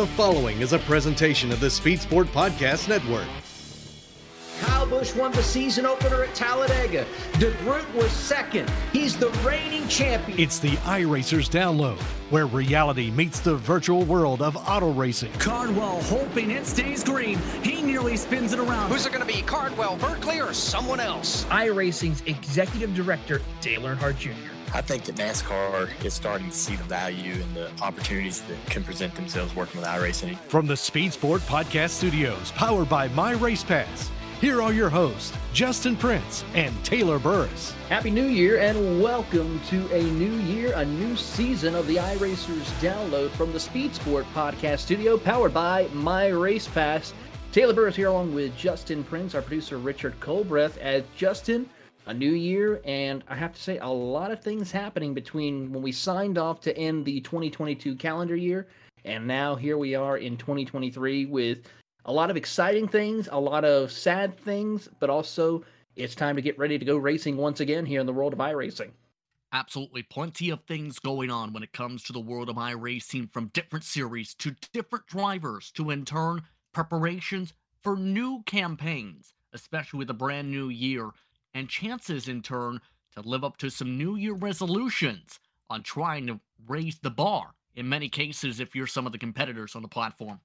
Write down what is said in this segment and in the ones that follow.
The following is a presentation of the Speed Sport Podcast Network. Kyle Busch won the season opener at Talladega. DeGroot was second. He's the reigning champion. It's the iRacers download, where reality meets the virtual world of auto racing. Cardwell hoping it stays green. He nearly spins it around. Who's it going to be, Cardwell, Berkeley, or someone else? iRacing's executive director, Dale Earnhardt Jr. I think that NASCAR is starting to see the value and the opportunities that can present themselves working with iRacing. From the Speed Sport Podcast Studios, powered by My Race Pass, here are your hosts, Justin Prince and Taylor Burris. Happy New Year and welcome to a new year, a new season of the iRacers download from the Speed Sport Podcast Studio, powered by My Race Pass. Taylor Burris here along with Justin Prince, our producer Richard Colbreth. As Justin, a new year, and I have to say, a lot of things happening between when we signed off to end the 2022 calendar year, and now here we are in 2023 with a lot of exciting things, a lot of sad things, but also it's time to get ready to go racing once again here in the world of iRacing. Absolutely plenty of things going on when it comes to the world of iRacing from different series to different drivers to in turn preparations for new campaigns, especially with a brand new year and chances in turn to live up to some New Year resolutions on trying to raise the bar in many cases if you're some of the competitors on the platform.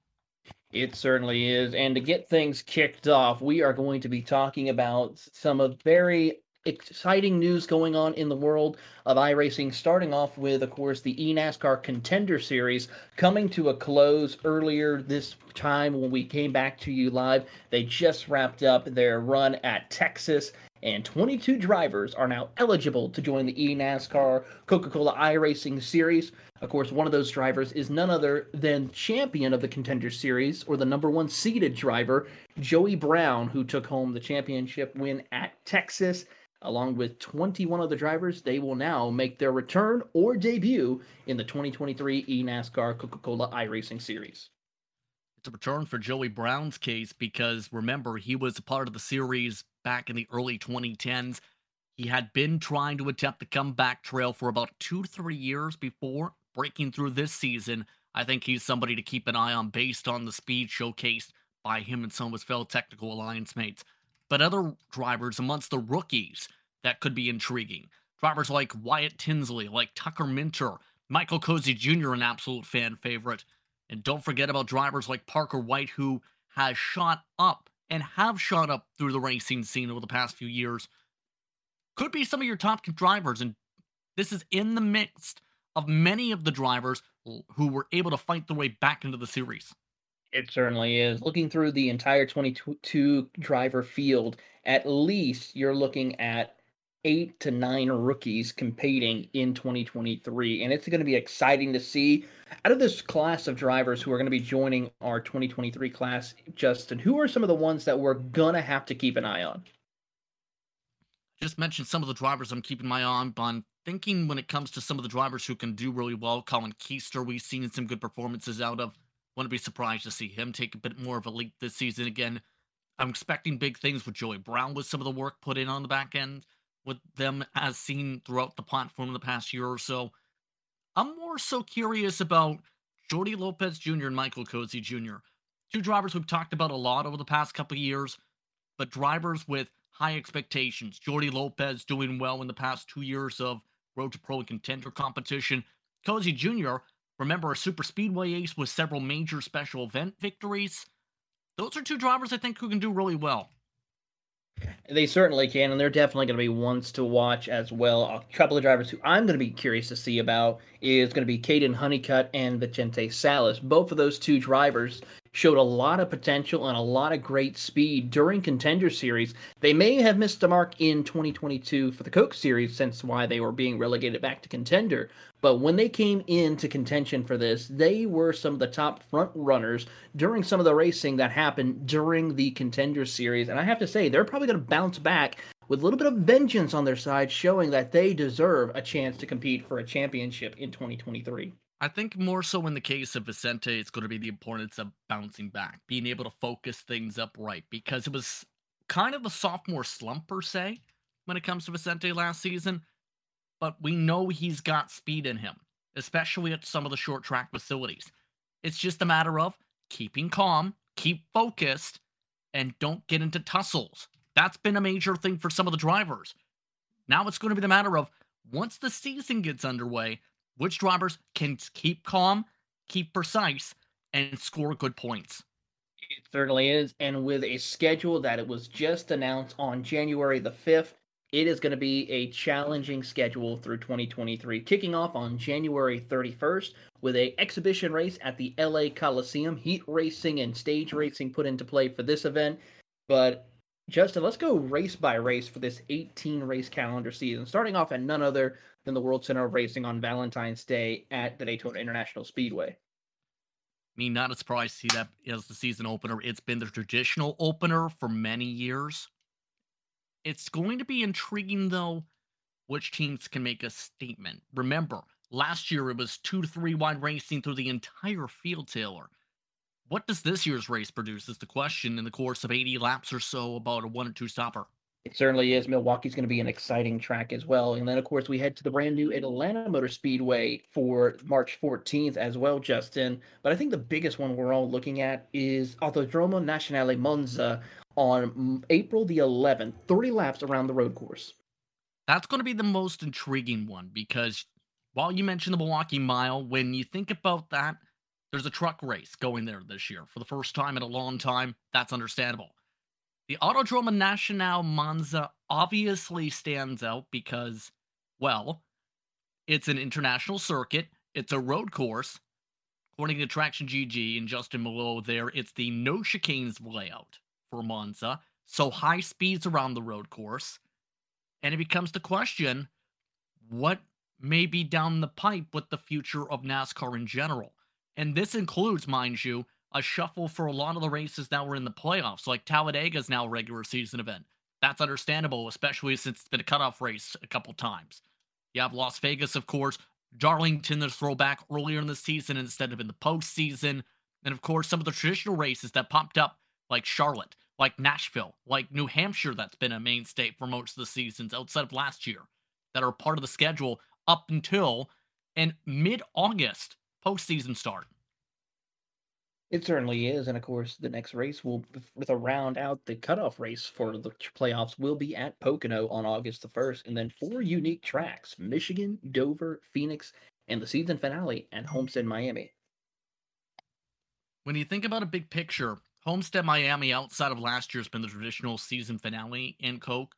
It certainly is. And to get things kicked off, we are going to be talking about some of very exciting news going on in the world of iRacing, starting off with, of course, the eNASCAR Contender Series coming to a close earlier this time when we came back to you live. They just wrapped up their run at Texas and 22 drivers are now eligible to join the eNASCAR Coca-Cola iRacing Series. Of course, one of those drivers is none other than champion of the Contender Series, or the number one seeded driver, Joey Brown, who took home the championship win at Texas. Along with 21 other drivers, they will now make their return or debut in the 2023 eNASCAR Coca-Cola iRacing Series. It's a return for Joey Brown's case because remember, he was a part of the series back in the early 2010s. He had been trying to attempt the comeback trail for about two to three years before breaking through this season. I think he's somebody to keep an eye on based on the speed showcased by him and some of his fellow technical alliance mates. But other drivers amongst the rookies that could be intriguing. Drivers like Wyatt Tinsley, like Tucker Minter, Michael Cozy Jr., an absolute fan favorite. And don't forget about drivers like Parker White, who has shot up and have shot up through the racing scene over the past few years could be some of your top drivers. And this is in the midst of many of the drivers who were able to fight their way back into the series. It certainly is. Looking through the entire 22 driver field, at least you're looking at eight to nine rookies competing in 2023. And it's going to be exciting to see out of this class of drivers who are going to be joining our 2023 class, Justin, who are some of the ones that we're going to have to keep an eye on? Just mentioned some of the drivers I'm keeping my eye on, but I'm thinking when it comes to some of the drivers who can do really well, Colin Keister, we've seen some good performances out of. Wouldn't be surprised to see him take a bit more of a leap this season again. I'm expecting big things with Joey Brown with some of the work put in on the back end with them as seen throughout the platform in the past year or so. I'm more so curious about Jordy Lopez Jr. and Michael Cozy Jr. Two drivers we've talked about a lot over the past couple years, but drivers with high expectations. Jordy Lopez doing well in the past two years of Road to Pro and Contender competition. Cozy Jr., remember a super speedway ace with several major special event victories. Those are two drivers I think who can do really well. They certainly can, and they're definitely going to be ones to watch as well. A couple of drivers who I'm going to be curious to see about is going to be Caden Honeycutt and Vicente Salas. Both of those two drivers showed a lot of potential and a lot of great speed during contender series. They may have missed the mark in 2022 for the Coke series, since why they were being relegated back to contender. But when they came into contention for this, they were some of the top front runners during some of the racing that happened during the contender series. And I have to say, they're probably going to bounce back with a little bit of vengeance on their side, showing that they deserve a chance to compete for a championship in 2023. I think more so in the case of Vicente, it's going to be the importance of bouncing back, being able to focus things up right, because it was kind of a sophomore slump per se when it comes to Vicente last season. But we know he's got speed in him, especially at some of the short track facilities. It's just a matter of keeping calm, keep focused, and don't get into tussles. That's been a major thing for some of the drivers. Now it's going to be the matter of once the season gets underway, which drivers can keep calm, keep precise, and score good points. It certainly is. And with a schedule that it was just announced on January the 5th, it is going to be a challenging schedule through 2023, kicking off on January 31st with a exhibition race at the LA Coliseum, heat racing and stage racing put into play for this event. But Justin, let's go race by race for this 18 race calendar season, starting off at none other than the World Center of Racing on Valentine's Day at the Daytona International Speedway. I mean, not a surprise to see that as the season opener. It's been the traditional opener for many years. It's going to be intriguing, though, which teams can make a statement. Remember, last year it was two to three wide racing through the entire field, Taylor. What does this year's race produce is the question in the course of 80 laps or so about a one or two stopper. It certainly is. Milwaukee's going to be an exciting track as well. And then, of course, we head to the brand new Atlanta Motor Speedway for March 14th as well, Justin. But I think the biggest one we're all looking at is Autodromo Nazionale Monza on April the 11th, 30 laps around the road course. That's going to be the most intriguing one because while you mentioned the Milwaukee Mile, when you think about that, there's a truck race going there this year for the first time in a long time. That's understandable. The Autodromo Nazionale Monza obviously stands out because, well, it's an international circuit, it's a road course. According to Traxion GG and Justin Mallow there, it's the no chicanes layout for Monza. So high speeds around the road course. And it becomes the question what may be down the pipe with the future of NASCAR in general? And this includes, mind you, a shuffle for a lot of the races that were in the playoffs, like Talladega is now a regular season event. That's understandable, especially since it's been a cutoff race a couple times. You have Las Vegas, of course, Darlington, the throwback earlier in the season instead of in the postseason. And of course, some of the traditional races that popped up, like Charlotte, like Nashville, like New Hampshire, that's been a mainstay for most of the seasons outside of last year, that are part of the schedule up until and mid August postseason start. It certainly is, and of course, the next race will, with a round out, the cutoff race for the playoffs will be at Pocono on August the first, and then four unique tracks: Michigan, Dover, Phoenix, and the season finale at Homestead, Miami. When you think about a big picture, Homestead, Miami, outside of last year, has been the traditional season finale in Coke,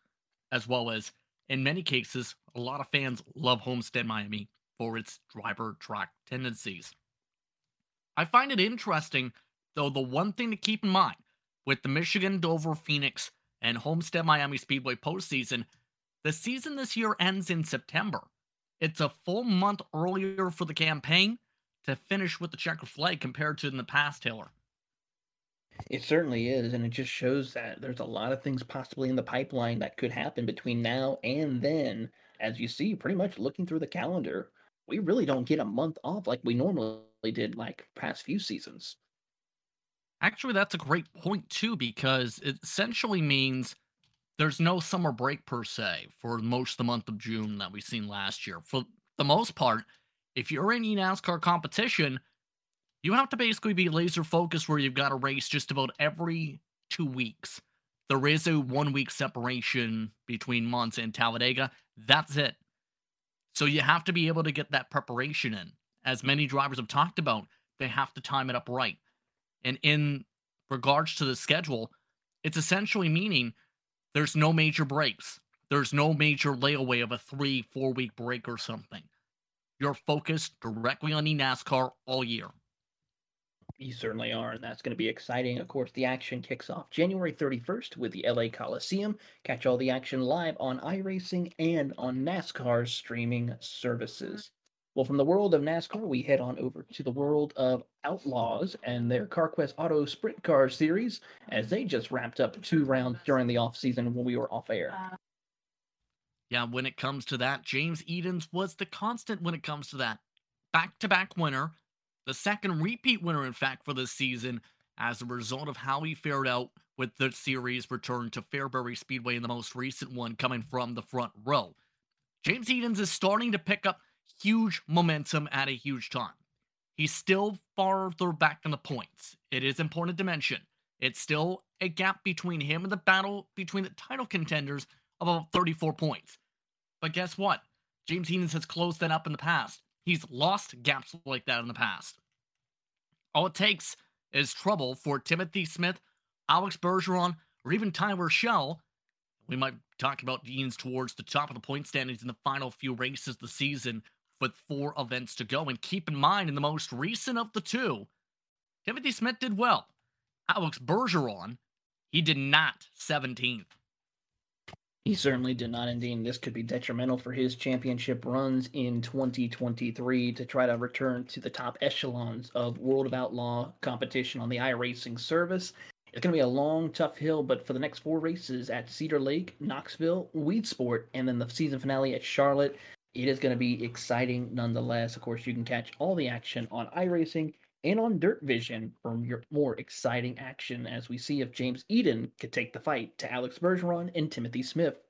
as well as, in many cases, a lot of fans love Homestead, Miami for its driver track tendencies. I find it interesting, though, the one thing to keep in mind with the Michigan, Dover, Phoenix, and Homestead Miami Speedway postseason, the season this year ends in September. It's a full month earlier for the campaign to finish with the checker flag compared to in the past, Taylor. It certainly is, and it just shows that there's a lot of things possibly in the pipeline that could happen between now and then. As you see, pretty much looking through the calendar, we really don't get a month off like we normally did like past few seasons. Actually, that's a great point too, because it essentially means there's no summer break per se for most of the month of June that we've seen last year. For the most part, if you're in NASCAR competition, you have to basically be laser focused where you've got a race just about every two weeks. There is a one week separation between Monza and Talladega. That's it. So you have to be able to get that preparation in. As many drivers have talked about, they have to time it up right. And in regards to the schedule, it's essentially meaning there's no major breaks. There's no major layaway of a three, four week break or something. You're focused directly on the NASCAR all year. You certainly are, and that's going to be exciting. Of course, the action kicks off January 31st with the LA Coliseum. Catch all the action live on iRacing and on NASCAR's streaming services. Well, from the world of NASCAR, we head on over to the world of Outlaws and their CarQuest Auto Sprint Car series, as they just wrapped up two rounds during the off season when we were off air. Yeah, when it comes to that, James Edens was the constant when it comes to that. Back to back winner, the second repeat winner, in fact, for this season, as a result of how he fared out with the series return to Fairbury Speedway in the most recent one coming from the front row. James Edens is starting to pick up huge momentum at a huge time. He's still farther back in the points. It is important to mention. It's still a gap between him and the battle between the title contenders of about 34 points. But guess what? James Heenan has closed that up in the past. He's lost gaps like that in the past. All it takes is trouble for Timothy Smith, Alex Bergeron, or even Tyler Shell. We might talk about Deans towards the top of the point standings in the final few races of the season with four events to go. And keep in mind, in the most recent of the two, Timothy Smith did well. Alex Bergeron, he did not 17th. He certainly did not, indeed. This could be detrimental for his championship runs in 2023 to try to return to the top echelons of World of Outlaw competition on the iRacing service. It's going to be a long, tough hill, but for the next four races at Cedar Lake, Knoxville, Weedsport, and then the season finale at Charlotte, it is going to be exciting nonetheless. Of course, you can catch all the action on iRacing and on Dirt Vision for your more exciting action as we see if James Eden could take the fight to Alex Bergeron and Timothy Smith.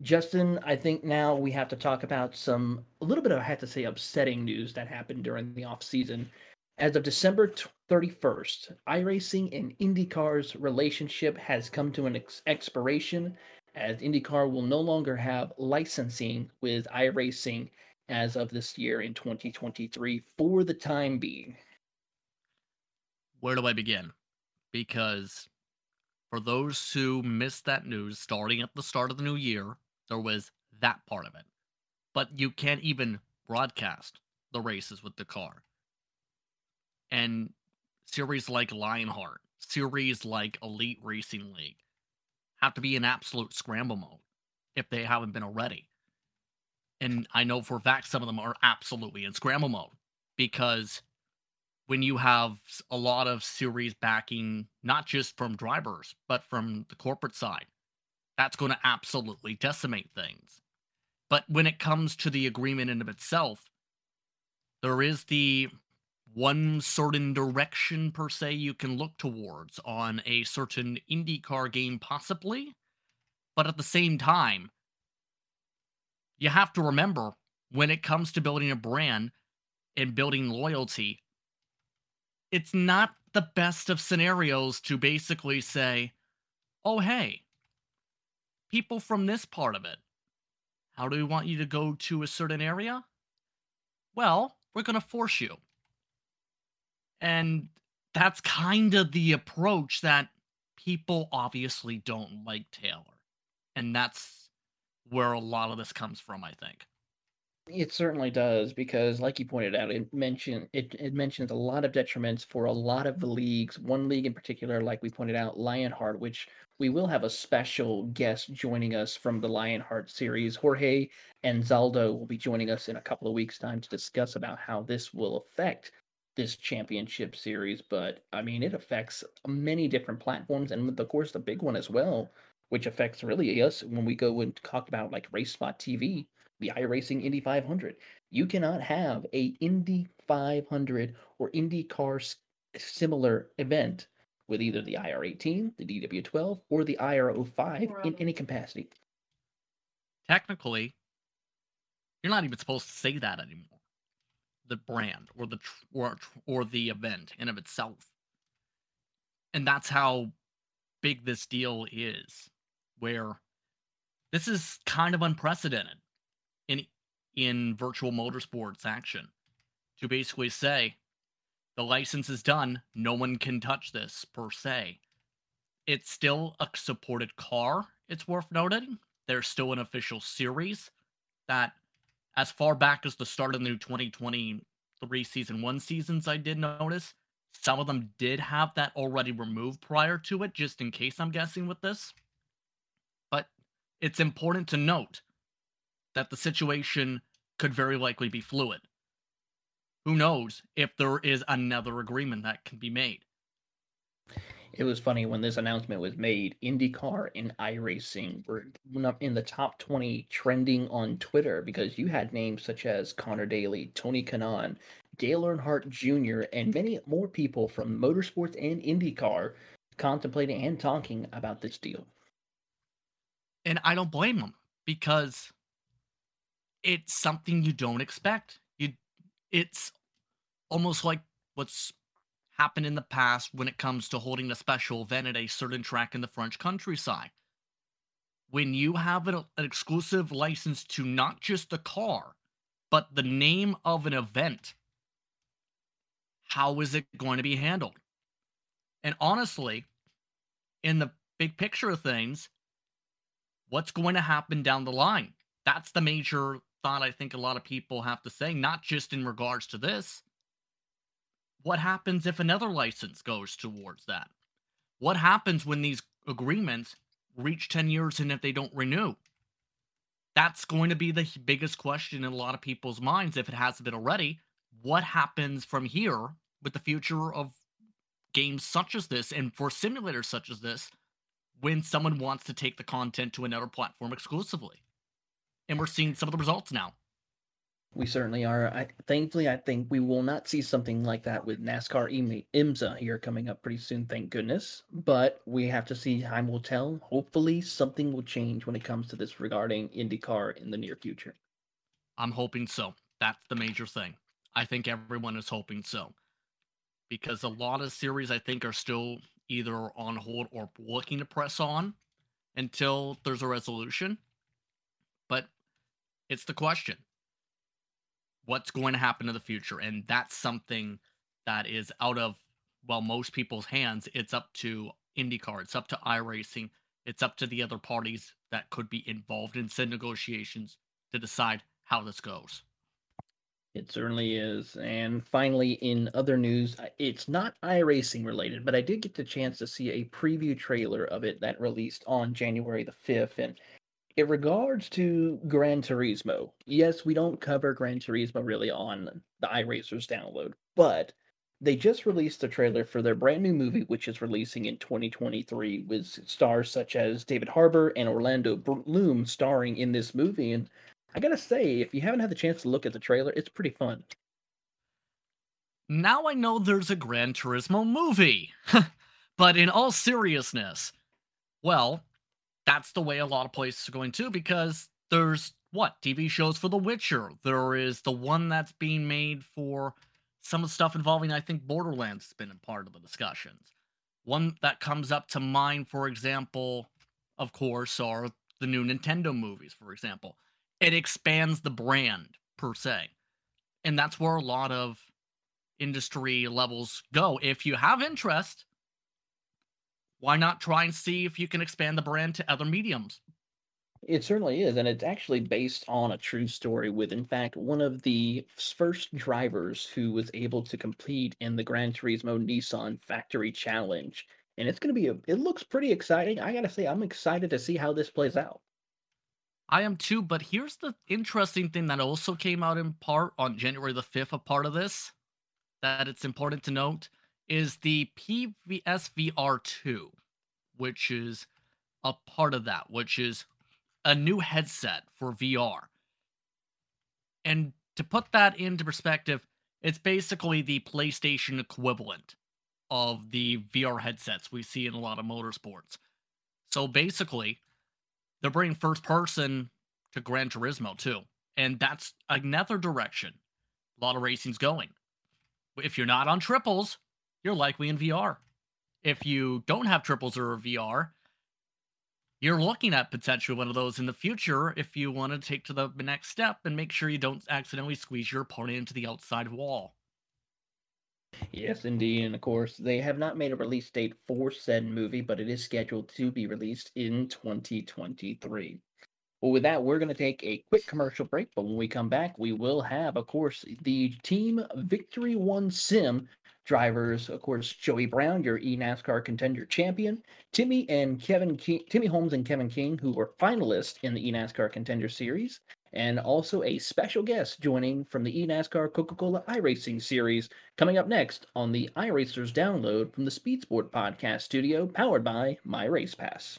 Justin, I think now we have to talk about some a little bit of I have to say upsetting news that happened during the off season. As of December 31st, iRacing and IndyCar's relationship has come to an ex- expiration as IndyCar will no longer have licensing with iRacing as of this year in 2023 for the time being. Where do I begin? Because for those who missed that news starting at the start of the new year, there was that part of it. But you can't even broadcast the races with the car. And series like Lionheart, series like Elite Racing League have to be in absolute scramble mode if they haven't been already and I know for a fact some of them are absolutely in scramble mode because when you have a lot of series backing, not just from drivers, but from the corporate side, that's going to absolutely decimate things. But when it comes to the agreement in of itself, there is the one certain direction per se you can look towards on a certain IndyCar game, possibly. But at the same time, you have to remember when it comes to building a brand and building loyalty, it's not the best of scenarios to basically say, oh, hey, people from this part of it, how do we want you to go to a certain area? Well, we're going to force you. And that's kind of the approach that people obviously don't like Taylor. And that's where a lot of this comes from, I think. It certainly does because, like you pointed out, it mentioned it, it mentions a lot of detriments for a lot of the leagues. One league in particular, like we pointed out, Lionheart, which we will have a special guest joining us from the Lionheart series. Jorge and Zaldo will be joining us in a couple of weeks' time to discuss about how this will affect this championship series. But I mean, it affects many different platforms, and of course, the big one as well which affects really us when we go and talk about like RaceSpot TV, the iRacing Indy 500. You cannot have a Indy 500 or IndyCar similar event with either the IR18, the DW12, or the IR05 in any capacity. Technically, you're not even supposed to say that anymore. The brand or the tr- or or the event in of itself, and that's how big this deal is where this is kind of unprecedented in in virtual motorsports action to basically say the license is done. No one can touch this per se. It's still a supported car it's worth noting. There's still an official series that as far back as the start of the new 2023 season one seasons i did notice some of them did have that already removed prior to it just in case i'm guessing with this But it's important to note that the situation could very likely be fluid. Who knows if there is another agreement that can be made? It was funny when this announcement was made. IndyCar and iRacing were in the top 20 trending on Twitter because you had names such as Connor Daly, Tony Kanaan, Dale Earnhardt Jr., and many more people from motorsports and IndyCar contemplating and talking about this deal. And I don't blame them because it's something you don't expect. You it's almost like what's happened in the past when it comes to holding a special event at a certain track in the French countryside. When you have an, an exclusive license to not just the car, but the name of an event, how is it going to be handled? And honestly, in the big picture of things, what's going to happen down the line? That's the major thought I think a lot of people have to say, not just in regards to this. What happens if another license goes towards that? What happens when these agreements reach 10 years and if they don't renew? That's going to be the biggest question in a lot of people's minds if it hasn't been already. What happens from here with the future of games such as this and for simulators such as this when someone wants to take the content to another platform exclusively? and we're seeing some of the results now. We certainly are. I, thankfully, I think we will not see something like that with NASCAR IMSA here coming up pretty soon, thank goodness. But we have to see. Time will tell. Hopefully, something will change when it comes to this regarding IndyCar in the near future. I'm hoping so. That's the major thing. I think everyone is hoping so. Because a lot of series, I think, are still either on hold or looking to press on until there's a resolution. But it's the question what's going to happen in the future? And that's something that is out of, well, most people's hands. It's up to IndyCar, it's up to iRacing, it's up to the other parties that could be involved in said negotiations to decide how this goes. It certainly is. And finally, in other news, it's not iRacing related, but I did get the chance to see a preview trailer of it that released on January the 5th. And in regards to Gran Turismo, yes, we don't cover Gran Turismo really on the iRacers download, but they just released the trailer for their brand new movie, which is releasing in 2023, with stars such as David Harbour and Orlando Bloom starring in this movie. And I gotta say, if you haven't had the chance to look at the trailer, it's pretty fun. Now I know there's a Gran Turismo movie. but in all seriousness, well, that's the way a lot of places are going too because there's what TV shows for The Witcher. There is the one that's being made for some of the stuff involving, I think, Borderlands has been a part of the discussions. One that comes up to mind, for example, of course, are the new Nintendo movies, for example. It expands the brand per se. And that's where a lot of industry levels go. If you have interest, why not try and see if you can expand the brand to other mediums? It certainly is, and it's actually based on a true story with, in fact, one of the first drivers who was able to compete in the Gran Turismo Nissan Factory Challenge. And it's going to be a, it looks pretty exciting. I got to say, I'm excited to see how this plays out. I am too, but here's the interesting thing that also came out in part on January the 5th, a part of this that it's important to note is the PSVR 2, which is a part of that, which is a new headset for VR. And to put that into perspective, it's basically the PlayStation equivalent of the VR headsets we see in a lot of motorsports. So basically, they're bringing first person to Gran Turismo too. And that's another direction a lot of racing's going. If you're not on triples, you're likely in VR. If you don't have triples or VR, you're looking at potentially one of those in the future if you want to take to the next step and make sure you don't accidentally squeeze your opponent into the outside wall. Yes, indeed. And of course, they have not made a release date for said movie, but it is scheduled to be released in 2023. Well, with that, we're going to take a quick commercial break. But when we come back, we will have, of course, the Team Victory One Sim drivers, of course, Joey Brown, your eNASCAR contender champion, Timmy and Kevin King, Timmy Holmes and Kevin King, who were finalists in the eNASCAR contender series, and also a special guest joining from the eNASCAR Coca-Cola iRacing series coming up next on the iRacers download from the Speed Sport podcast studio powered by My Race Pass.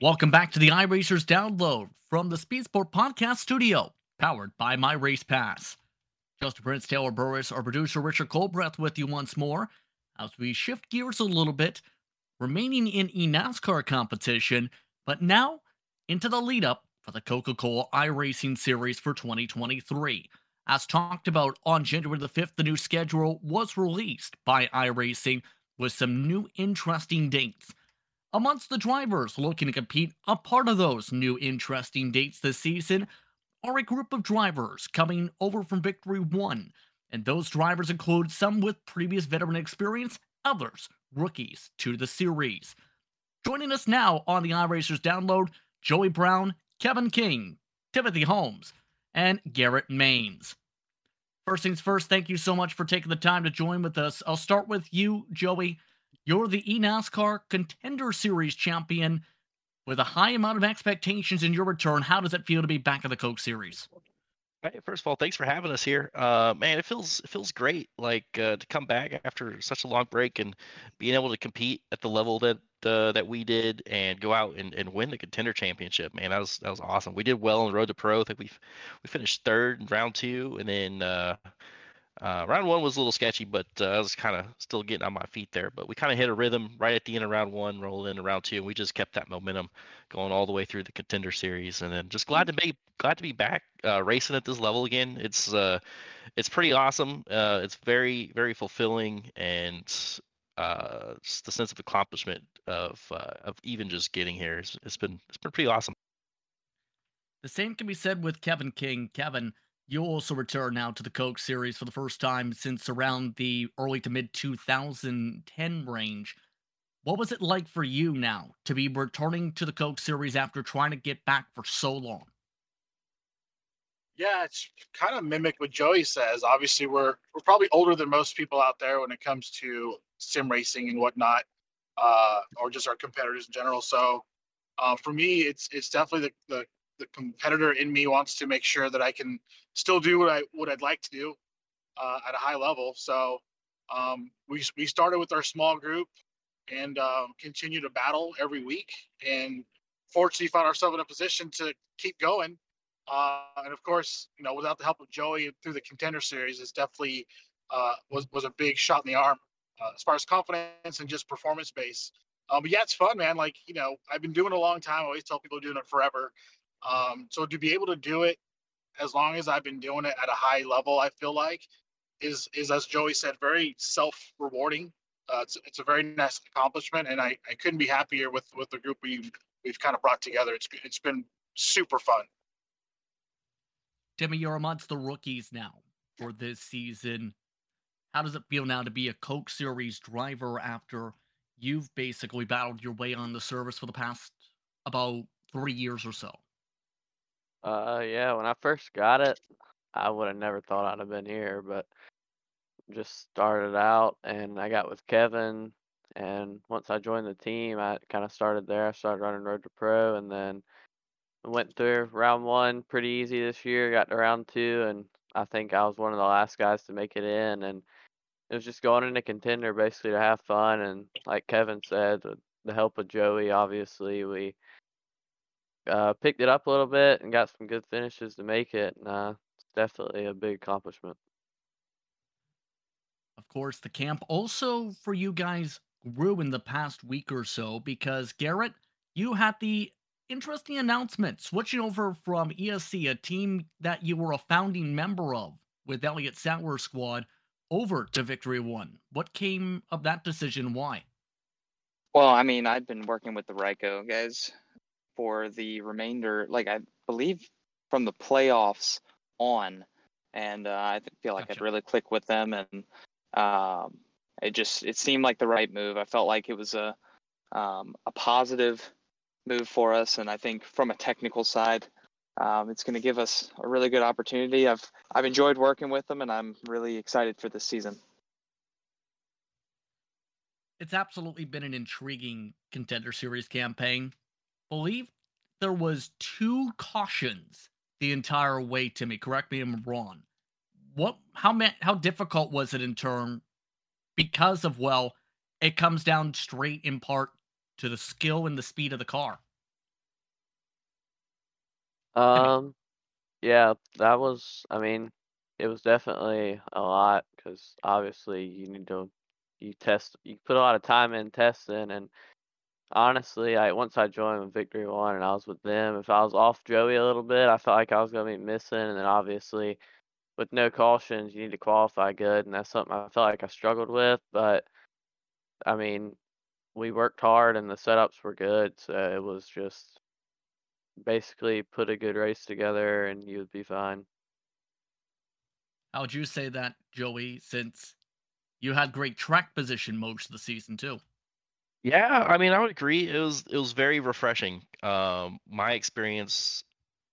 Welcome back to the iRacers download from the Speed Sport podcast studio powered by My Race Pass. Justin Prince, Taylor Burris, our producer Richard Colbreth with you once more as we shift gears a little bit, remaining in eNASCAR competition, but now into the lead up for the Coca Cola iRacing Series for 2023. As talked about on January the 5th, the new schedule was released by iRacing with some new interesting dates. Amongst the drivers looking to compete, a part of those new interesting dates this season are a group of drivers coming over from Victory 1, and those drivers include some with previous veteran experience, others rookies to the series. Joining us now on the iRacers download, Joey Brown, Kevin King, Timothy Holmes, and Garrett Manes. First things first, thank you so much for taking the time to join with us. I'll start with you, Joey. You're the eNASCAR Contender Series champion with a high amount of expectations in your return. How does it feel to be back in the Coke Series? First of all, thanks for having us here. Uh, man, it feels it feels great, like uh, to come back after such a long break and being able to compete at the level that uh, that we did and go out and, and win the contender championship. Man, that was that was awesome. We did well on the road to pro. I think we we finished third in round two, and then uh, round one was a little sketchy, but uh, I was kind of still getting on my feet there. But we kind of hit a rhythm right at the end of round one, rolled into round two, and we just kept that momentum going all the way through the contender series. And then just glad to be glad to be back uh, racing at this level again. It's uh, it's pretty awesome. Uh, it's very very fulfilling, and uh, just the sense of accomplishment of uh, of even just getting here. It's, it's been it's been pretty awesome. The same can be said with Kevin King. Kevin, you also return now to the Coke series for the first time since around the early to mid 2010 range. What was it like for you now to be returning to the Coke series after trying to get back for so long? Yeah, it's kind of mimic what Joey says. Obviously, we're we're probably older than most people out there when it comes to sim racing and whatnot, uh, or just our competitors in general. So, uh, for me, it's it's definitely the, the the competitor in me wants to make sure that I can still do what I what I'd like to do uh, at a high level. So, um, we we started with our small group and uh, continue to battle every week, and fortunately found ourselves in a position to keep going uh, and of course, you know, without the help of Joey through the contender series, it's definitely uh, was was a big shot in the arm uh, as far as confidence and just performance base. Um, but yeah, it's fun, man. Like you know, I've been doing it a long time. I always tell people doing it forever. Um, so to be able to do it as long as I've been doing it at a high level, I feel like is is as Joey said, very self rewarding. Uh, it's it's a very nice accomplishment, and I, I couldn't be happier with with the group we've we've kind of brought together. It's it's been super fun. Timmy, you're amongst the rookies now for this season. How does it feel now to be a Coke Series driver after you've basically battled your way on the service for the past about three years or so? Uh, yeah, when I first got it, I would have never thought I'd have been here, but just started out and I got with Kevin. And once I joined the team, I kind of started there. I started running Road to Pro and then went through round one pretty easy this year. Got to round two, and I think I was one of the last guys to make it in. And it was just going into contender basically to have fun. And like Kevin said, the help of Joey, obviously we uh, picked it up a little bit and got some good finishes to make it. And uh, it's definitely a big accomplishment. Of course, the camp also for you guys grew in the past week or so because Garrett, you had the interesting announcement switching over from ESC, a team that you were a founding member of with Elliott Sauer Squad, over to Victory One. What came of that decision? Why? Well, I mean, I'd been working with the Ryco guys for the remainder, like I believe from the playoffs on, and uh, I feel like gotcha. I'd really click with them, and um, it just it seemed like the right move. I felt like it was a um, a positive move for us. And I think from a technical side, um, it's going to give us a really good opportunity. I've I've enjoyed working with them, and I'm really excited for this season. It's absolutely been an intriguing contender series campaign. Believe there was two cautions the entire way. Timmy, correct me if I'm wrong. What? How ma- How difficult was it in turn? Because of well, it comes down straight in part to the skill and the speed of the car? Um, yeah, that was. I mean, it was definitely a lot because obviously you need to you test you put a lot of time in testing and honestly I once I joined with Victory One and I was with them if I was off Joey a little bit I felt like I was gonna be missing and then obviously with no cautions, you need to qualify good, and that's something I felt like I struggled with. But I mean, we worked hard, and the setups were good, so it was just basically put a good race together, and you would be fine. How would you say that, Joey? Since you had great track position most of the season too. Yeah, I mean, I would agree. It was it was very refreshing. Um, my experience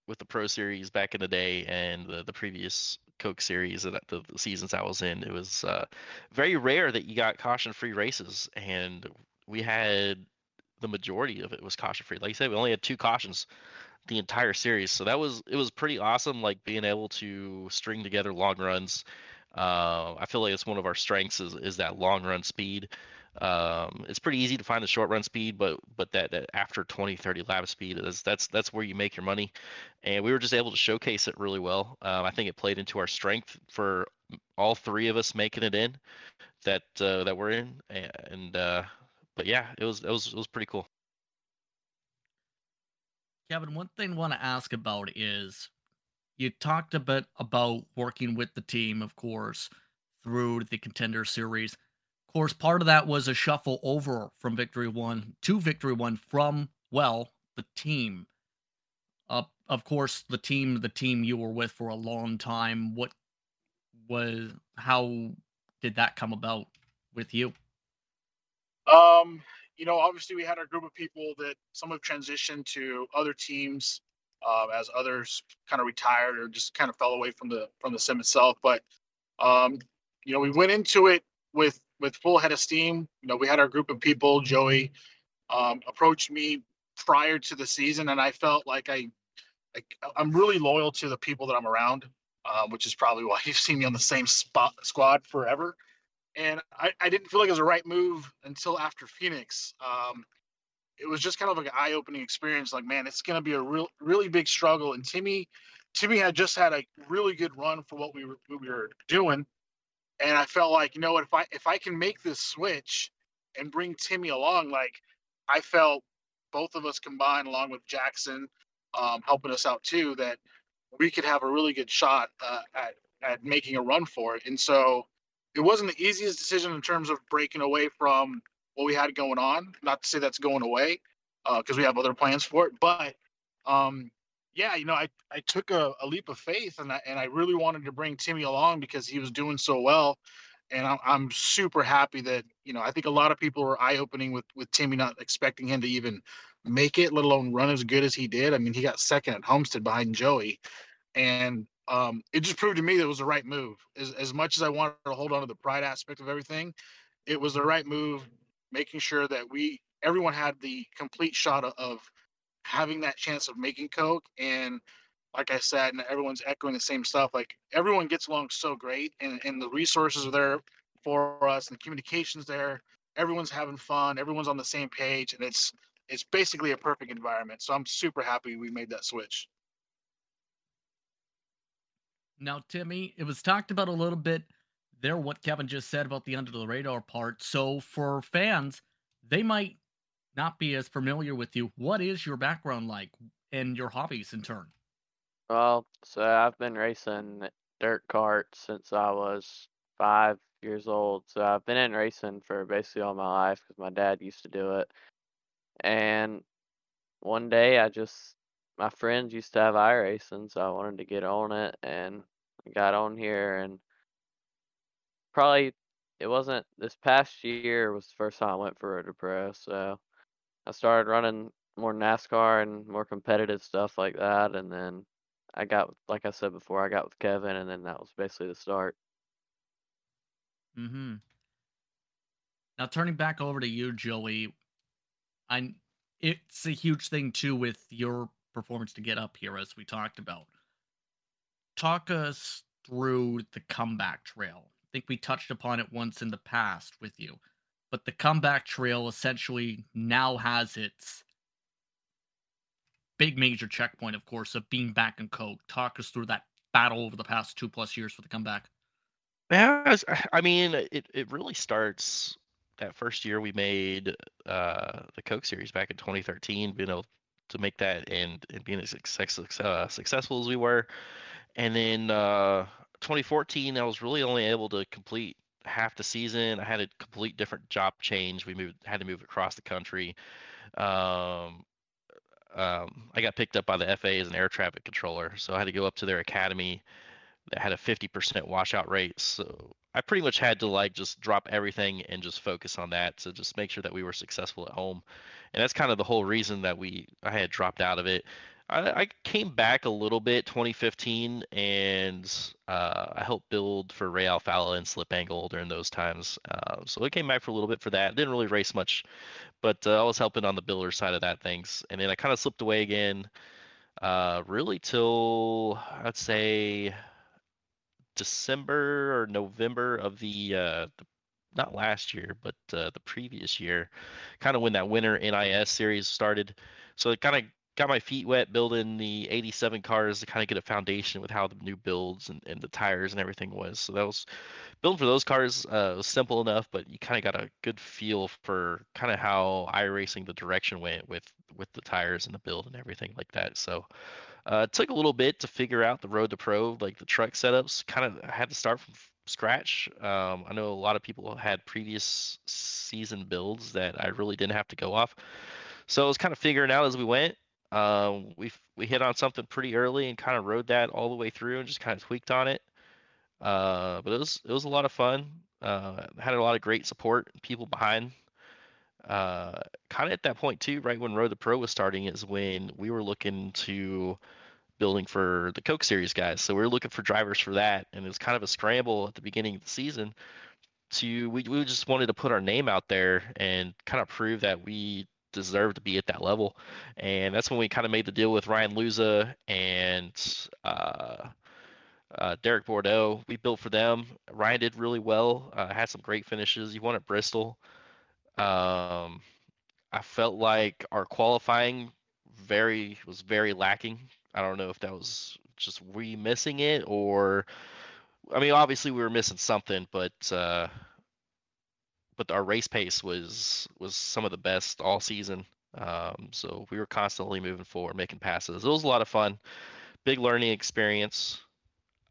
with the Pro Series back in the day and the, the previous Coke Series and the, the seasons I was in, it was uh, very rare that you got caution-free races, and we had the majority of it was caution-free. Like I said, we only had two cautions the entire series, so that was it was pretty awesome. Like being able to string together long runs. Uh, I feel like it's one of our strengths is is that long run speed. Um, it's pretty easy to find the short run speed, but but that, that after 20, 30 lap speed is that's that's where you make your money, and we were just able to showcase it really well. Um, I think it played into our strength for all three of us making it in that uh, that we're in, and uh, but yeah, it was it was it was pretty cool. Kevin, one thing I want to ask about is you talked a bit about working with the team, of course, through the contender series course, part of that was a shuffle over from Victory One to Victory One from, well, the team. Uh, of course, the team, the team you were with for a long time. What was, how did that come about with you? Um, you know, obviously we had our group of people that some have transitioned to other teams, uh, as others kind of retired or just kind of fell away from the from the sim itself. But um, you know, we went into it with with full head of steam. You know, we had our group of people. Joey um, approached me prior to the season, and I felt like I, I I'm really loyal to the people that I'm around, um, which is probably why you've seen me on the same spot squad forever. And I, I didn't feel like it was the right move until after Phoenix. Um, it was just kind of like an eye-opening experience. Like, man, it's going to be a real, really big struggle. And Timmy, Timmy had just had a really good run for what we were, what we were doing and I felt like you know what if I if I can make this switch and bring Timmy along, like I felt both of us combined along with Jackson um, helping us out too, that we could have a really good shot uh, at at making a run for it. And so it wasn't the easiest decision in terms of breaking away from what we had going on. Not to say that's going away because uh, we have other plans for it, but um, yeah, you know, I, I took a, a leap of faith and I, and I really wanted to bring Timmy along because he was doing so well. And I'm, I'm super happy that, you know, I think a lot of people were eye opening with, with Timmy not expecting him to even make it, let alone run as good as he did. I mean, he got second at Homestead behind Joey. And um, it just proved to me that it was the right move. As, as much as I wanted to hold on to the pride aspect of everything, it was the right move, making sure that we, everyone had the complete shot of, of having that chance of making Coke. And like I said, and everyone's echoing the same stuff. Like everyone gets along so great, and, and the resources are there for us, and the communications there. Everyone's having fun. Everyone's on the same page, and it's it's basically a perfect environment. So I'm super happy we made that switch. Now, Timmy, it was talked about a little bit there what Kevin just said about the under the radar part. So for fans, they might not be as familiar with you, what is your background like and your hobbies in turn? Well, so I've been racing dirt carts since I was five years old. So I've been in racing for basically all my life because my dad used to do it. And one day I just, my friends used to have iRacing, so I wanted to get on it and I got on here and probably it wasn't this past year was the first time I went for to Pro, so I started running more NASCAR and more competitive stuff like that, and then I got, like I said before, I got with Kevin, and then that was basically the start. Hmm. Now turning back over to you, Joey, I it's a huge thing too with your performance to get up here, as we talked about. Talk us through the comeback trail. I think we touched upon it once in the past with you but the comeback trail essentially now has its big major checkpoint, of course, of being back in Coke. Talk us through that battle over the past two plus years for the comeback. Yeah, I mean, it, it really starts that first year we made uh, the Coke series back in 2013, being able to make that and, and being as success, uh, successful as we were. And then uh, 2014, I was really only able to complete half the season. I had a complete different job change. We moved, had to move across the country. Um, um, I got picked up by the FAA as an air traffic controller, so I had to go up to their academy that had a 50% washout rate. So I pretty much had to like just drop everything and just focus on that to just make sure that we were successful at home. And that's kind of the whole reason that we I had dropped out of it. I, I came back a little bit 2015 and uh, I helped build for Ray Alfalla and Slip Angle during those times. Uh, so I came back for a little bit for that. Didn't really race much, but uh, I was helping on the builder side of that things. And then I kind of slipped away again, uh, really till I'd say December or November of the, uh, the not last year, but uh, the previous year, kind of when that winter NIS series started. So it kind of got my feet wet building the 87 cars to kind of get a foundation with how the new builds and, and the tires and everything was. So that was building for those cars uh, was simple enough, but you kind of got a good feel for kind of how iRacing the direction went with with the tires and the build and everything like that. So uh, it took a little bit to figure out the road to pro, like the truck setups. Kind of had to start from scratch. Um, I know a lot of people had previous season builds that I really didn't have to go off. So I was kind of figuring out as we went. Um, we we hit on something pretty early and kind of rode that all the way through and just kind of tweaked on it. Uh, but it was it was a lot of fun. Uh, had a lot of great support, people behind. Uh, kind of at that point too, right when Road to Pro was starting, is when we were looking to building for the Coke Series guys. So we were looking for drivers for that, and it was kind of a scramble at the beginning of the season. To we we just wanted to put our name out there and kind of prove that we deserve to be at that level. And that's when we kind of made the deal with Ryan Luza and uh, uh, Derek Bordeaux. We built for them. Ryan did really well. Uh, had some great finishes. He won at Bristol. Um, I felt like our qualifying very was very lacking. I don't know if that was just we missing it or I mean obviously we were missing something, but uh, but our race pace was was some of the best all season. Um, so we were constantly moving forward, making passes. It was a lot of fun, big learning experience.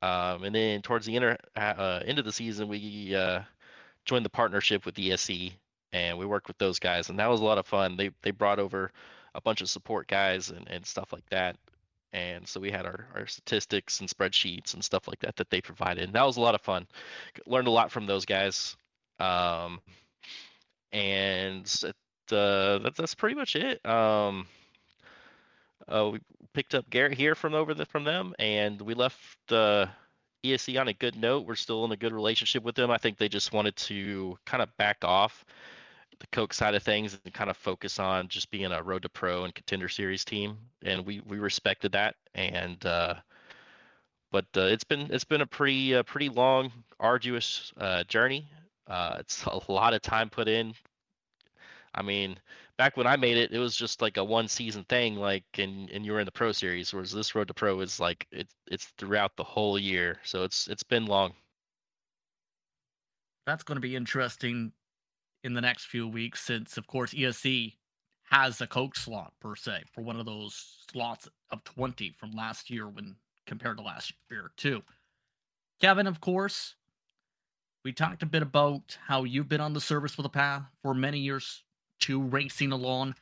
Um, and then towards the inter, uh, end of the season, we uh, joined the partnership with ESC, and we worked with those guys, and that was a lot of fun. They they brought over a bunch of support guys and, and stuff like that. And so we had our, our statistics and spreadsheets and stuff like that that they provided. And that was a lot of fun. Learned a lot from those guys. Um, and uh, that, that's pretty much it. Um, uh, we picked up Garrett here from over the, from them, and we left uh, ESC on a good note. We're still in a good relationship with them. I think they just wanted to kind of back off the Coke side of things and kind of focus on just being a Road to Pro and Contender Series team, and we we respected that. And uh, but uh, it's been it's been a pretty uh, pretty long, arduous uh, journey. Uh, it's a lot of time put in. I mean, back when I made it, it was just like a one season thing, like and and you were in the pro series, whereas this road to pro is like it's it's throughout the whole year. So it's it's been long. That's going to be interesting in the next few weeks, since of course ESC has a coke slot per se for one of those slots of 20 from last year when compared to last year too. Kevin, of course, we talked a bit about how you've been on the service for the past for many years to racing alone.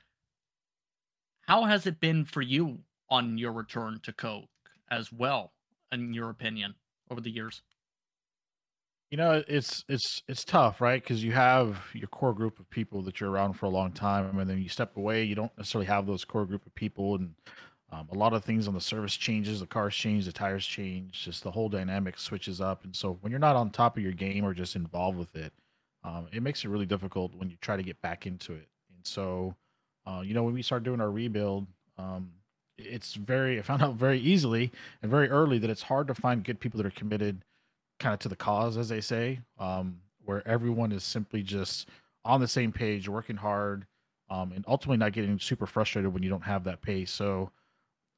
How has it been for you on your return to Coke as well, in your opinion, over the years? You know, it's it's it's tough, right? Because you have your core group of people that you're around for a long time, and then you step away. You don't necessarily have those core group of people, and um, a lot of things on the service changes, the cars change, the tires change, just the whole dynamic switches up. And so when you're not on top of your game or just involved with it, um, it makes it really difficult when you try to get back into it. And so, uh, you know, when we start doing our rebuild, um, it's very, I found out very easily and very early that it's hard to find good people that are committed kind of to the cause, as they say, um, where everyone is simply just on the same page, working hard, um, and ultimately not getting super frustrated when you don't have that pace. So,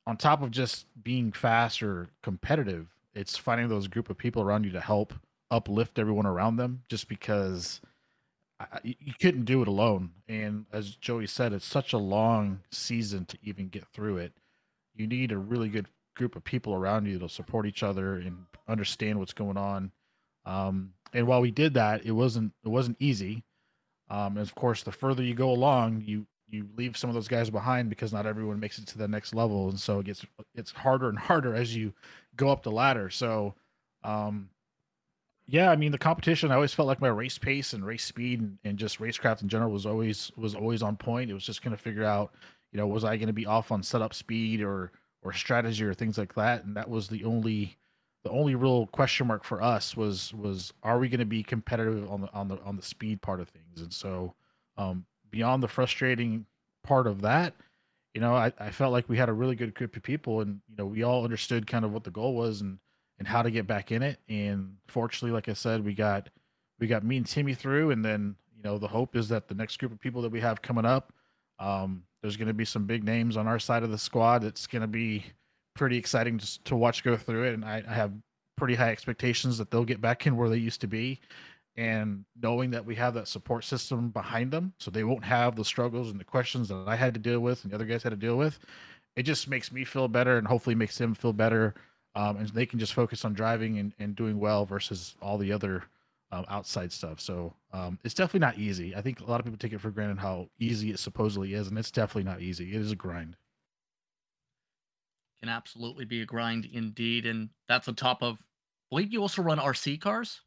on top of just being fast or competitive, it's finding those group of people around you to help uplift everyone around them just because I, you couldn't do it alone. And as Joey said, it's such a long season to even get through it. You need a really good group of people around you that'll support each other and understand what's going on. Um, and while we did that, it wasn't it wasn't easy. Um, and of course, the further you go along, you you leave some of those guys behind because not everyone makes it to the next level, and so it gets it's harder and harder as you go up the ladder. So, um, yeah, I mean the competition. I always felt like my race pace and race speed and, and just racecraft in general was always was always on point. It was just going to figure out, you know, was I going to be off on setup speed or or strategy or things like that, and that was the only the only real question mark for us was was are we going to be competitive on the on the on the speed part of things and so um, beyond the frustrating part of that you know I, I felt like we had a really good group of people and you know we all understood kind of what the goal was and and how to get back in it. And fortunately like i said we got we got me and timmy through. And then you know the hope is that the next group of people that we have coming up um, there's going to be some big names on our side of the squad. It's going to be pretty exciting to, to watch go through it, and I, I have pretty high expectations that they'll get back in where they used to be and knowing that we have that support system behind them so they won't have the struggles and the questions that I had to deal with and the other guys had to deal with it just makes me feel better and hopefully makes them feel better um, and they can just focus on driving and, and doing well versus all the other um, outside stuff so um, it's definitely not easy I think a lot of people take it for granted how easy it supposedly is and it's definitely not easy it is a grind can absolutely be a grind indeed. And that's on top of, believe you also run RC cars?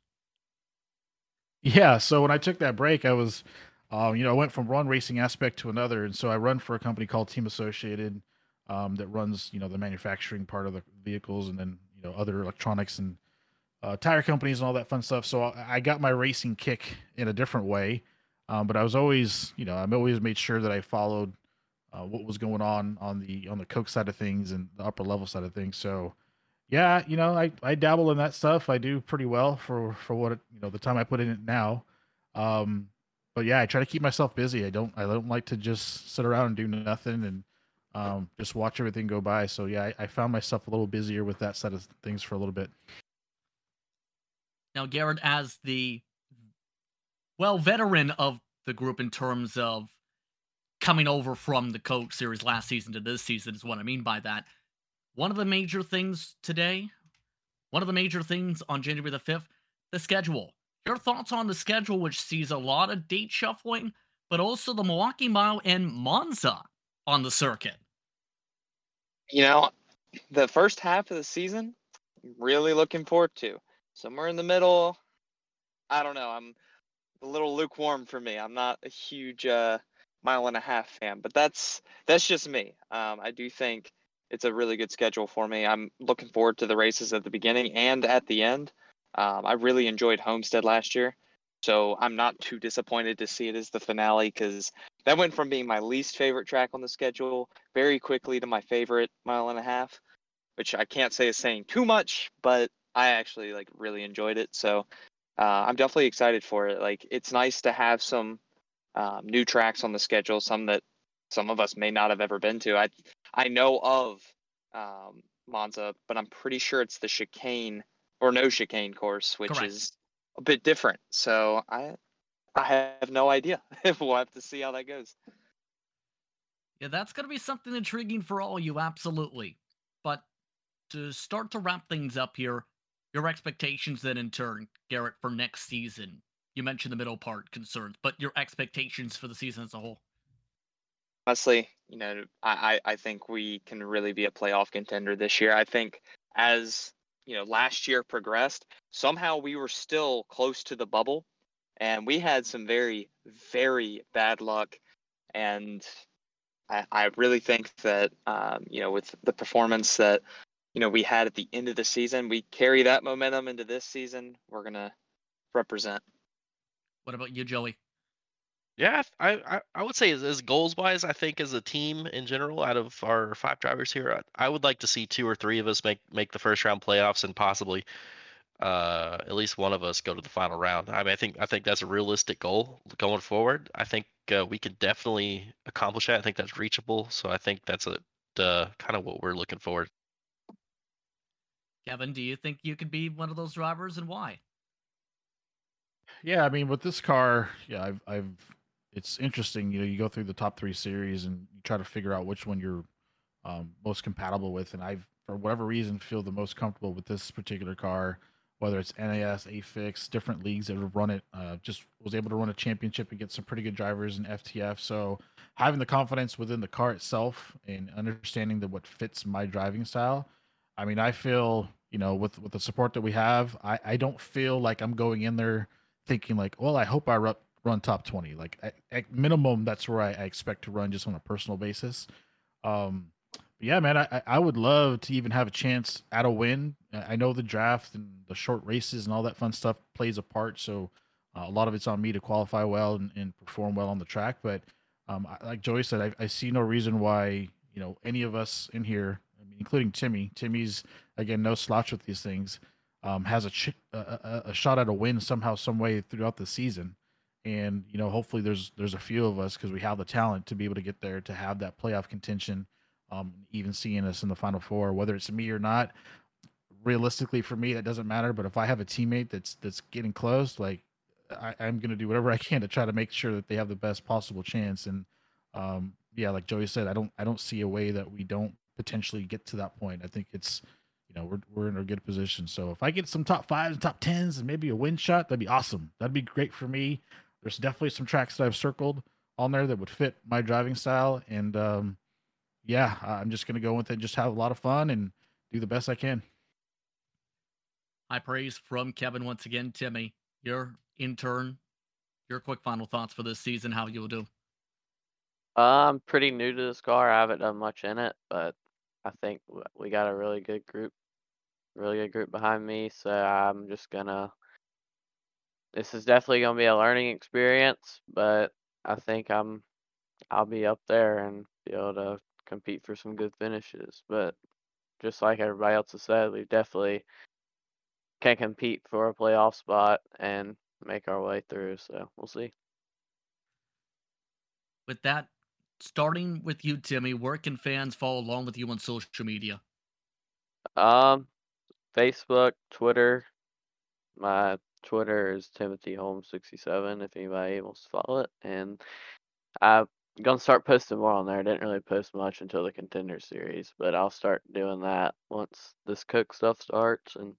Yeah. So when I took that break, I was, um, you know, I went from one racing aspect to another. And so I run for a company called Team Associated um, that runs, you know, the manufacturing part of the vehicles and then, you know, other electronics and uh, tire companies and all that fun stuff. So I, I got my racing kick in a different way. Um, but I was always, you know, I've always made sure that I followed uh, what was going on on the on the coke side of things and the upper level side of things. So, yeah, you know, I I dabble in that stuff. I do pretty well for for what you know the time I put in it now. Um, but yeah, I try to keep myself busy. I don't I don't like to just sit around and do nothing and um, just watch everything go by. So yeah, I, I found myself a little busier with that side of things for a little bit. Now, Garrett, as the well veteran of the group in terms of coming over from the Coke series last season to this season is what I mean by that. One of the major things today, one of the major things on January the 5th, the schedule. Your thoughts on the schedule, which sees a lot of date shuffling, but also the Milwaukee Mile and Monza on the circuit? You know, the first half of the season, really looking forward to. Somewhere in the middle, I don't know. I'm a little lukewarm for me. I'm not a huge uh, mile and a half fan, but that's that's just me. Um, I do think it's a really good schedule for me. I'm looking forward to the races at the beginning and at the end. Um, I really enjoyed Homestead last year, so I'm not too disappointed to see it as the finale because that went from being my least favorite track on the schedule very quickly to my favorite mile and a half, which I can't say is saying too much, but I actually like really enjoyed it. So uh, I'm definitely excited for it. Like it's nice to have some um, new tracks on the schedule, some that some of us may not have ever been to. I I know of um, Monza, but I'm pretty sure it's the chicane or no chicane course, which Correct. is a bit different. So I I have no idea. we'll have to see how that goes. Yeah, that's going to be something intriguing for all you, absolutely. But to start to wrap things up here, your expectations then in turn, Garrett, for next season. You mentioned the middle part concerns, but your expectations for the season as a whole. Honestly, you know, I, I think we can really be a playoff contender this year. I think as you know, last year progressed, somehow we were still close to the bubble, and we had some very, very bad luck. And I, I really think that um, you know, with the performance that you know we had at the end of the season, we carry that momentum into this season. We're gonna represent. What about you, Joey? Yeah, I, I, I would say as, as goals wise, I think as a team in general, out of our five drivers here, I, I would like to see two or three of us make make the first round playoffs and possibly uh, at least one of us go to the final round. I mean, I think I think that's a realistic goal going forward. I think uh, we could definitely accomplish that. I think that's reachable. So I think that's a uh, kind of what we're looking for. Kevin, do you think you could be one of those drivers, and why? Yeah, I mean, with this car, yeah, I've, I've, it's interesting. You know, you go through the top three series and you try to figure out which one you're um, most compatible with. And I've, for whatever reason, feel the most comfortable with this particular car. Whether it's NAS, AFIX, different leagues that have run it, uh, just was able to run a championship and get some pretty good drivers in FTF. So having the confidence within the car itself and understanding that what fits my driving style, I mean, I feel you know with with the support that we have, I I don't feel like I'm going in there thinking like, well, I hope I run run top twenty. Like at, at minimum, that's where I, I expect to run just on a personal basis. Um, yeah, man, I, I would love to even have a chance at a win. I know the draft and the short races and all that fun stuff plays a part. So uh, a lot of it's on me to qualify well and, and perform well on the track. But um, like Joey said, I, I, see no reason why you know any of us in here, I mean, including Timmy. Timmy's again no slouch with these things. Um, has a, ch- a, a shot at a win somehow, some way throughout the season. And you know, hopefully, there's there's a few of us because we have the talent to be able to get there to have that playoff contention um, even seeing us in the final four, whether it's me or not. Realistically, for me, that doesn't matter. But if I have a teammate that's that's getting close, like I, am going to do whatever I can to try to make sure that they have the best possible chance. And um, yeah, like Joey said, I don't I don't see a way that we don't potentially get to that point. I think it's you know we're we're in a good position. So if I get some top fives and top tens and maybe a win shot, that'd be awesome. That'd be great for me. There's definitely some tracks that I've circled on there that would fit my driving style, and um, yeah, I'm just going to go with it, and just have a lot of fun and do the best I can. High praise from Kevin once again. Timmy, your intern, your quick final thoughts for this season, how you'll do. I'm pretty new to this car. I haven't done much in it, but I think we got a really good group, really good group behind me. So I'm just gonna. This is definitely gonna be a learning experience, but I think I'm, I'll be up there and be able to compete for some good finishes. But just like everybody else has said, we definitely can compete for a playoff spot and make our way through. So we'll see. With that, starting with you, Timmy, where can fans follow along with you on social media? Um, Facebook, Twitter. My Twitter is Timothy Holmes sixty seven. If anybody wants to follow it, and I'm gonna start posting more on there. I didn't really post much until the contender series, but I'll start doing that once this Coke stuff starts and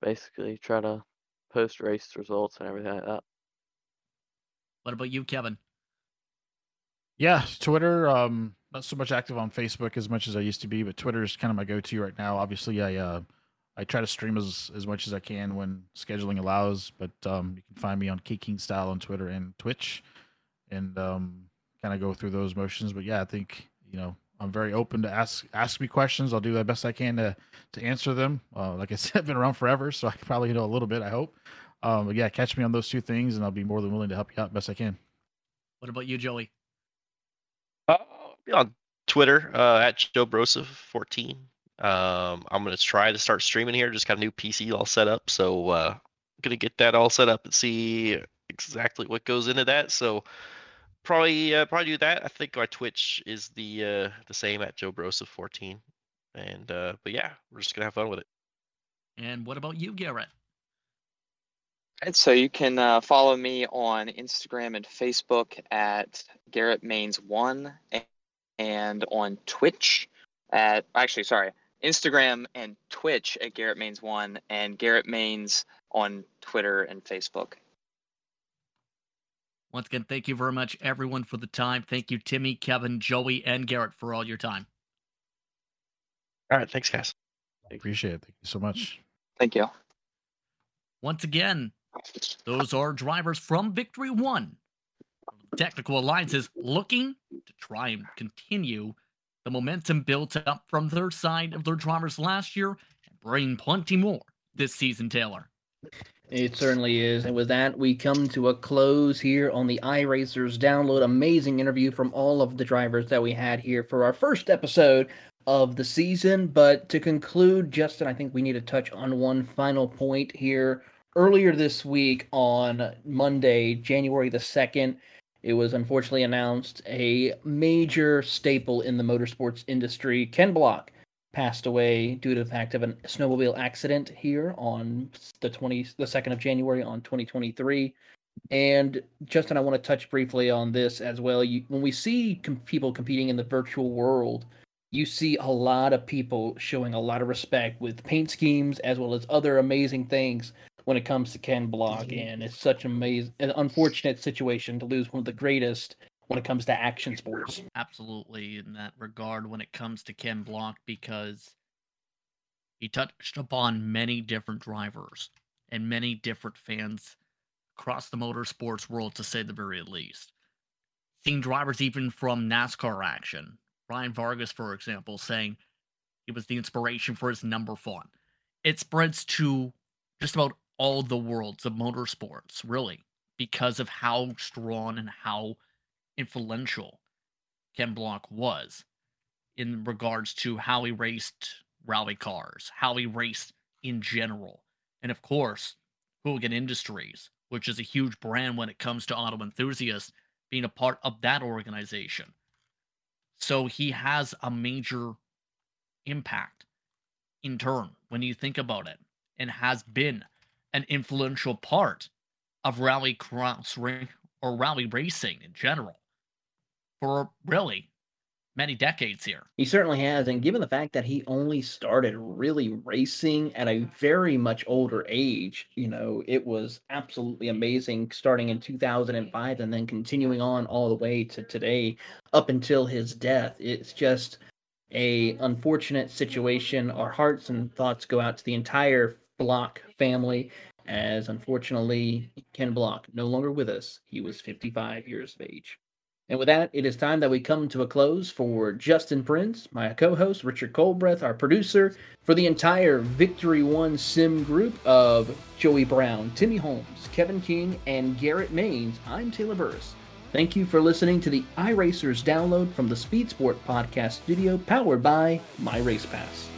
basically try to post race results and everything like that. What about you, Kevin? Yeah, Twitter. Um, not so much active on Facebook as much as I used to be, but Twitter is kind of my go-to right now. Obviously, I uh, I try to stream as as much as I can when scheduling allows, but um, you can find me on K King Style on Twitter and Twitch and um, kind of go through those motions. But yeah, I think you know I'm very open to ask ask me questions. I'll do the best I can to to answer them. Uh, like I said, I've been around forever, so I probably know a little bit. I hope. Um, but yeah, catch me on those two things, and I'll be more than willing to help you out best I can. What about you, Joey? Uh, on Twitter uh, at Joe Broseph 14. Um, I'm gonna try to start streaming here. Just got a new PC all set up, so uh, gonna get that all set up and see exactly what goes into that. So probably uh, probably do that. I think our Twitch is the uh, the same at Joe Broseph 14. And uh, but yeah, we're just gonna have fun with it. And what about you, Garrett? And so you can uh, follow me on Instagram and Facebook at Garrett Manes One, and on Twitch at actually sorry Instagram and Twitch at Garrett Manes One, and Garrett Manes on Twitter and Facebook. Once again, thank you very much, everyone, for the time. Thank you, Timmy, Kevin, Joey, and Garrett, for all your time. All right. Thanks, guys. Appreciate it. Thank you so much. Thank you. Once again, those are drivers from Victory One. Technical Alliances looking to try and continue the momentum built up from their side of their drivers last year and bring plenty more this season, Taylor. It certainly is. And with that, we come to a close here on the iRacers download. Amazing interview from all of the drivers that we had here for our first episode of the season. But to conclude, Justin, I think we need to touch on one final point here. Earlier this week on Monday, January the 2nd, it was unfortunately announced a major staple in the motorsports industry, Ken Block, passed away due to the fact of a snowmobile accident here on the 20 the 2nd of January on 2023 and Justin I want to touch briefly on this as well. You, when we see com- people competing in the virtual world you see a lot of people showing a lot of respect with paint schemes as well as other amazing things when it comes to Ken Block. Mm-hmm. And it's such an amazing, an unfortunate situation to lose one of the greatest when it comes to action sports. Absolutely, in that regard, when it comes to Ken Block, because he touched upon many different drivers and many different fans across the motorsports world, to say the very least. Seeing drivers even from NASCAR action, Ryan Vargas, for example, saying he was the inspiration for his number font. It spreads to just about all the worlds of motorsports, really, because of how strong and how influential Ken Block was in regards to how he raced rally cars, how he raced in general. And of course, Hoonigan Industries, which is a huge brand when it comes to auto enthusiasts, being a part of that organization. So he has a major impact in turn when you think about it and has been an influential part of rally cross or rally racing in general for really many decades here. He certainly has. And given the fact that he only started really racing at a very much older age, you know, it was absolutely amazing starting in 2005 and then continuing on all the way to today up until his death. It's just a unfortunate situation. Our hearts and thoughts go out to the entire Block family as unfortunately Ken Block no longer with us. He was 55 years of age. And with that, it is time that we come to a close for Justin Prince, my co host, Richard Colbreth, our producer, for the entire Victory One Sim group of Joey Brown, Timmy Holmes, Kevin King, and Garrett Manes. I'm Taylor Burris. Thank you for listening to the iRacers download from the Speed Sport Podcast Studio powered by My Race Pass.